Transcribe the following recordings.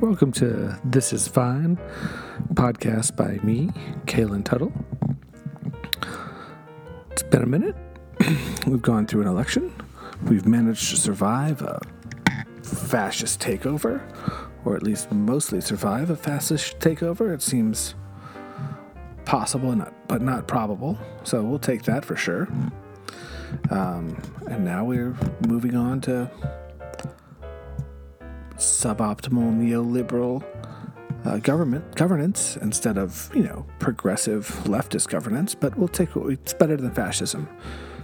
Welcome to This Is Fine, podcast by me, Kaylin Tuttle. It's been a minute. We've gone through an election. We've managed to survive a fascist takeover, or at least mostly survive a fascist takeover. It seems possible, but not probable. So we'll take that for sure. Um, and now we're moving on to suboptimal neoliberal uh, government governance instead of you know progressive leftist governance. But we'll take what we, it's better than fascism.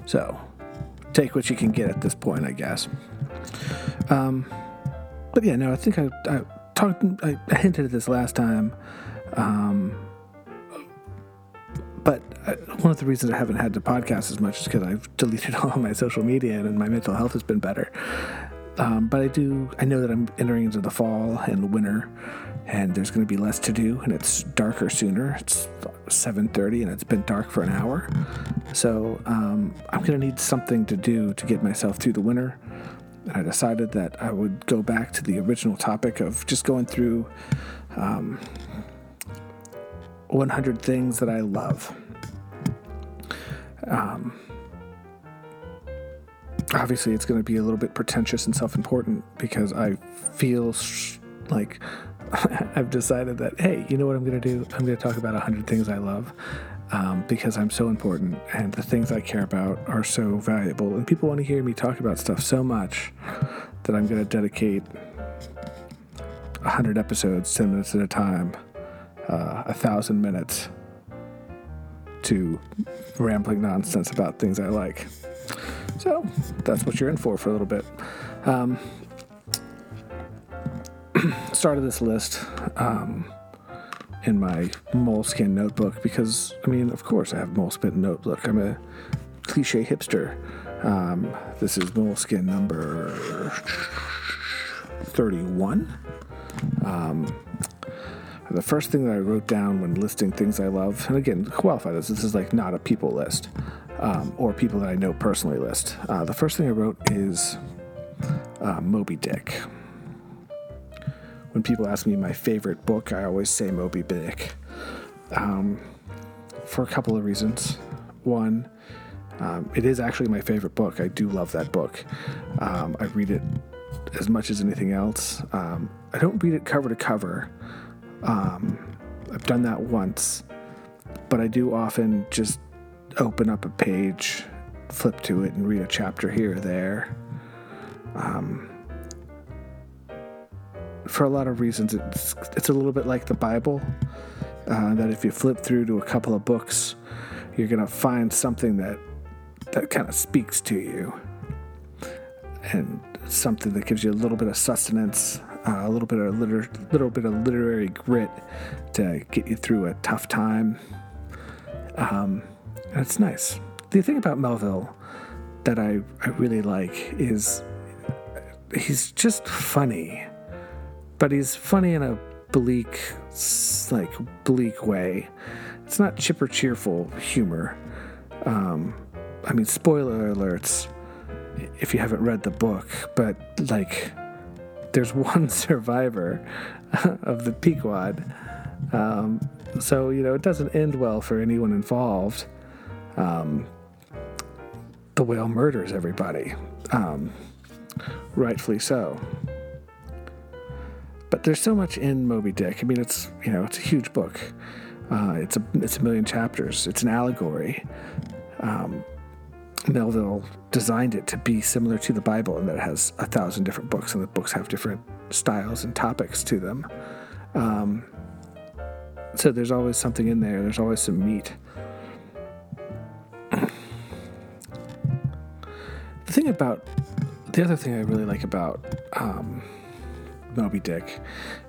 So take what you can get at this point, I guess. Um, but yeah, no, I think I, I talked, I hinted at this last time. Um, but uh, one of the reasons I haven't had to podcast as much is because I've deleted all my social media and my mental health has been better. Um, but I do, I know that I'm entering into the fall and winter, and there's going to be less to do, and it's darker sooner. It's 7:30, and it's been dark for an hour. So um, I'm going to need something to do to get myself through the winter. And I decided that I would go back to the original topic of just going through um, 100 things that I love. Um, obviously it's going to be a little bit pretentious and self-important because I feel sh- like I've decided that hey, you know what I'm going to do? I'm going to talk about 100 things I love um, because I'm so important and the things I care about are so valuable and people want to hear me talk about stuff so much that I'm going to dedicate 100 episodes, 10 minutes at a time, uh, a thousand minutes to rambling nonsense about things I like. So that's what you're in for for a little bit. Um, started this list um, in my Moleskine notebook because, I mean, of course I have Moleskine notebook. I'm a cliche hipster. Um, this is Moleskine number 31. Um, the first thing that I wrote down when listing things I love, and again, qualify this, this is like not a people list um, or people that I know personally list. Uh, the first thing I wrote is uh, Moby Dick. When people ask me my favorite book, I always say Moby Dick um, for a couple of reasons. One, um, it is actually my favorite book. I do love that book. Um, I read it as much as anything else. Um, I don't read it cover to cover. Um, I've done that once, but I do often just open up a page, flip to it, and read a chapter here or there. Um, for a lot of reasons, it's it's a little bit like the Bible. Uh, that if you flip through to a couple of books, you're gonna find something that that kind of speaks to you, and something that gives you a little bit of sustenance, uh, a little bit of liter- little bit of literary grit to get you through a tough time. Um, it's nice. The thing about Melville that I, I really like is he's just funny, but he's funny in a bleak, like bleak way. It's not chipper cheerful humor. Um, I mean, spoiler alerts if you haven't read the book, but like, there's one survivor of the Pequod. Um, so, you know, it doesn't end well for anyone involved um, the whale murders everybody, um, rightfully so. But there's so much in Moby Dick. I mean, it's you know it's a huge book. Uh, it's a it's a million chapters. It's an allegory. Um, Melville designed it to be similar to the Bible in that it has a thousand different books, and the books have different styles and topics to them. Um, so there's always something in there. There's always some meat. Thing about the other thing I really like about um, Moby Dick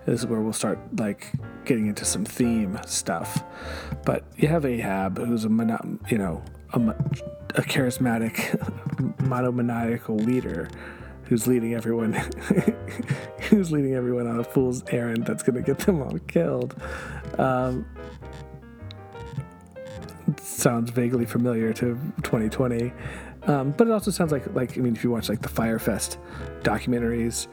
is where we'll start like getting into some theme stuff. But you have Ahab, who's a you know a, a charismatic, monomaniacal leader who's leading everyone who's leading everyone on a fool's errand that's going to get them all killed. Um, sounds vaguely familiar to 2020. Um, but it also sounds like like I mean, if you watch like the Fyre Fest documentaries,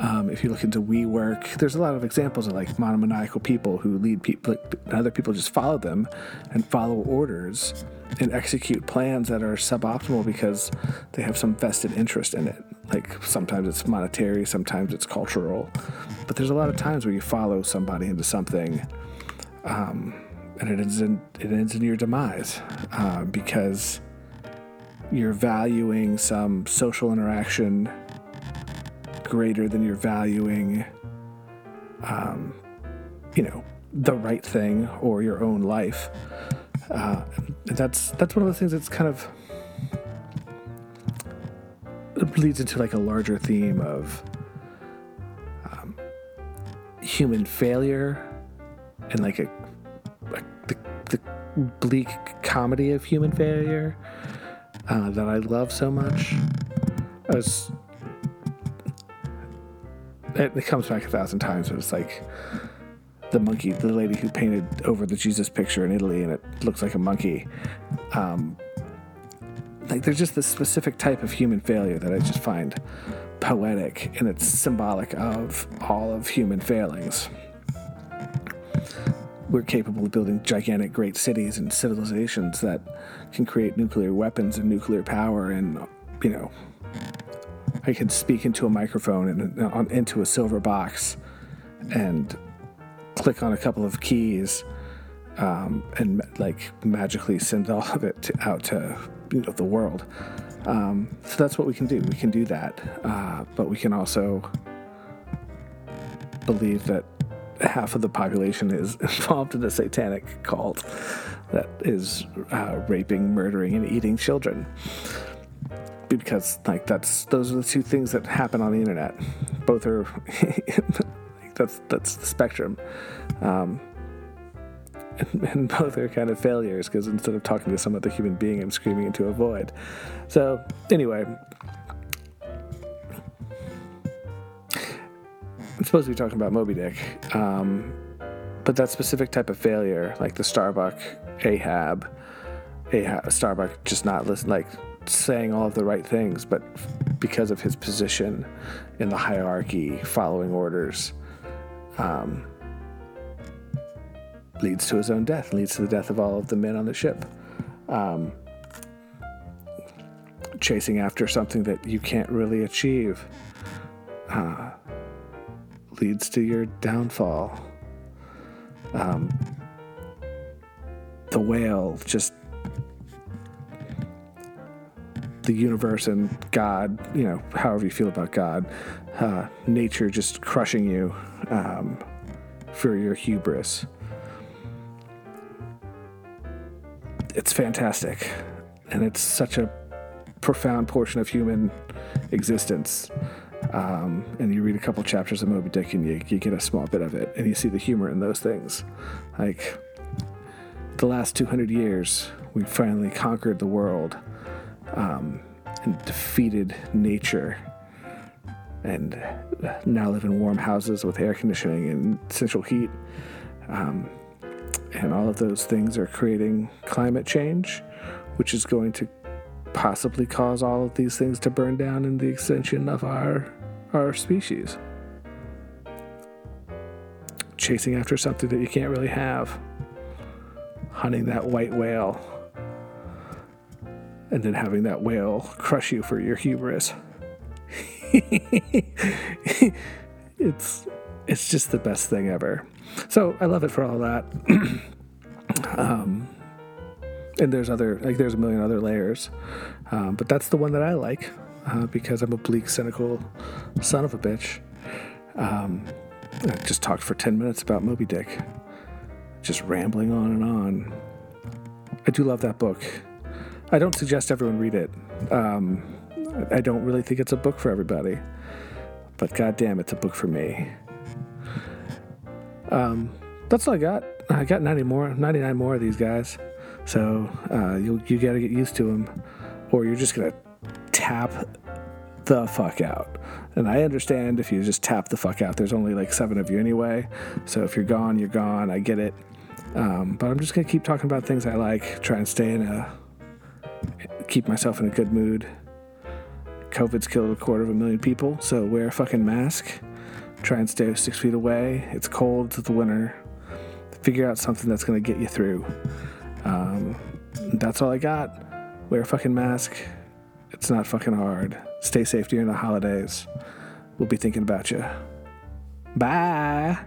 Um, if you look into WeWork, there's a lot of examples of like monomaniacal people who lead people, like, other people just follow them and follow orders and execute plans that are suboptimal because they have some vested interest in it. Like sometimes it's monetary, sometimes it's cultural, but there's a lot of times where you follow somebody into something, um, and it ends in it ends in your demise uh, because you're valuing some social interaction greater than you're valuing, um, you know, the right thing or your own life. Uh, that's that's one of the things that's kind of leads into like a larger theme of um, human failure and like a, bleak comedy of human failure uh, that I love so much. It, it comes back a thousand times, but it's like the monkey, the lady who painted over the Jesus picture in Italy, and it looks like a monkey. Um, like there's just this specific type of human failure that I just find poetic, and it's symbolic of all of human failings. We're capable of building gigantic, great cities and civilizations that can create nuclear weapons and nuclear power, and you know, I can speak into a microphone and uh, into a silver box and click on a couple of keys um, and like magically send all of it to, out to you know, the world. Um, so that's what we can do. We can do that, uh, but we can also believe that half of the population is involved in a satanic cult that is uh, raping, murdering, and eating children because like that's those are the two things that happen on the internet. Both are that's that's the spectrum, um, and, and, both are kind of failures because instead of talking to some other human being, I'm screaming into a void. So anyway. I'm supposed to be talking about Moby Dick, um, but that specific type of failure, like the Starbuck Ahab, Ahab Starbuck just not listen, like saying all of the right things, but because of his position in the hierarchy, following orders, um, leads to his own death, leads to the death of all of the men on the ship. Um, chasing after something that you can't really achieve uh, leads to your downfall. Um, the whale just the universe and God, you know, however you feel about God, uh, nature just crushing you um, for your hubris. It's fantastic. And it's such a profound portion of human existence. Um, and you read a couple chapters of Moby Dick and you, you get a small bit of it, and you see the humor in those things. Like the last 200 years, we finally conquered the world um, and defeated nature and now live in warm houses with air conditioning and central heat. Um, and all of those things are creating climate change, which is going to possibly cause all of these things to burn down in the extension of our our species. Chasing after something that you can't really have. Hunting that white whale and then having that whale crush you for your hubris. it's it's just the best thing ever. So I love it for all that. um, and there's other like there's a million other layers, um, but that's the one that I like uh, because I'm a bleak, cynical son of a bitch. Um, I just talked for ten minutes about Moby Dick, just rambling on and on. I do love that book. I don't suggest everyone read it. Um, I don't really think it's a book for everybody, but goddamn, it's a book for me. Um, that's all I got. I got 90 more, 99 more of these guys. So uh, you you got to get used to them, or you're just gonna tap the fuck out. And I understand if you just tap the fuck out. There's only like seven of you anyway, so if you're gone, you're gone. I get it. Um, but I'm just gonna keep talking about things I like. Try and stay in a keep myself in a good mood. COVID's killed a quarter of a million people, so wear a fucking mask. Try and stay six feet away. It's cold. It's the winter. Figure out something that's to get you through. Um, that's all I got. Wear a fucking mask. It's not fucking hard. Stay safe during the holidays. We'll be thinking about you. Bye.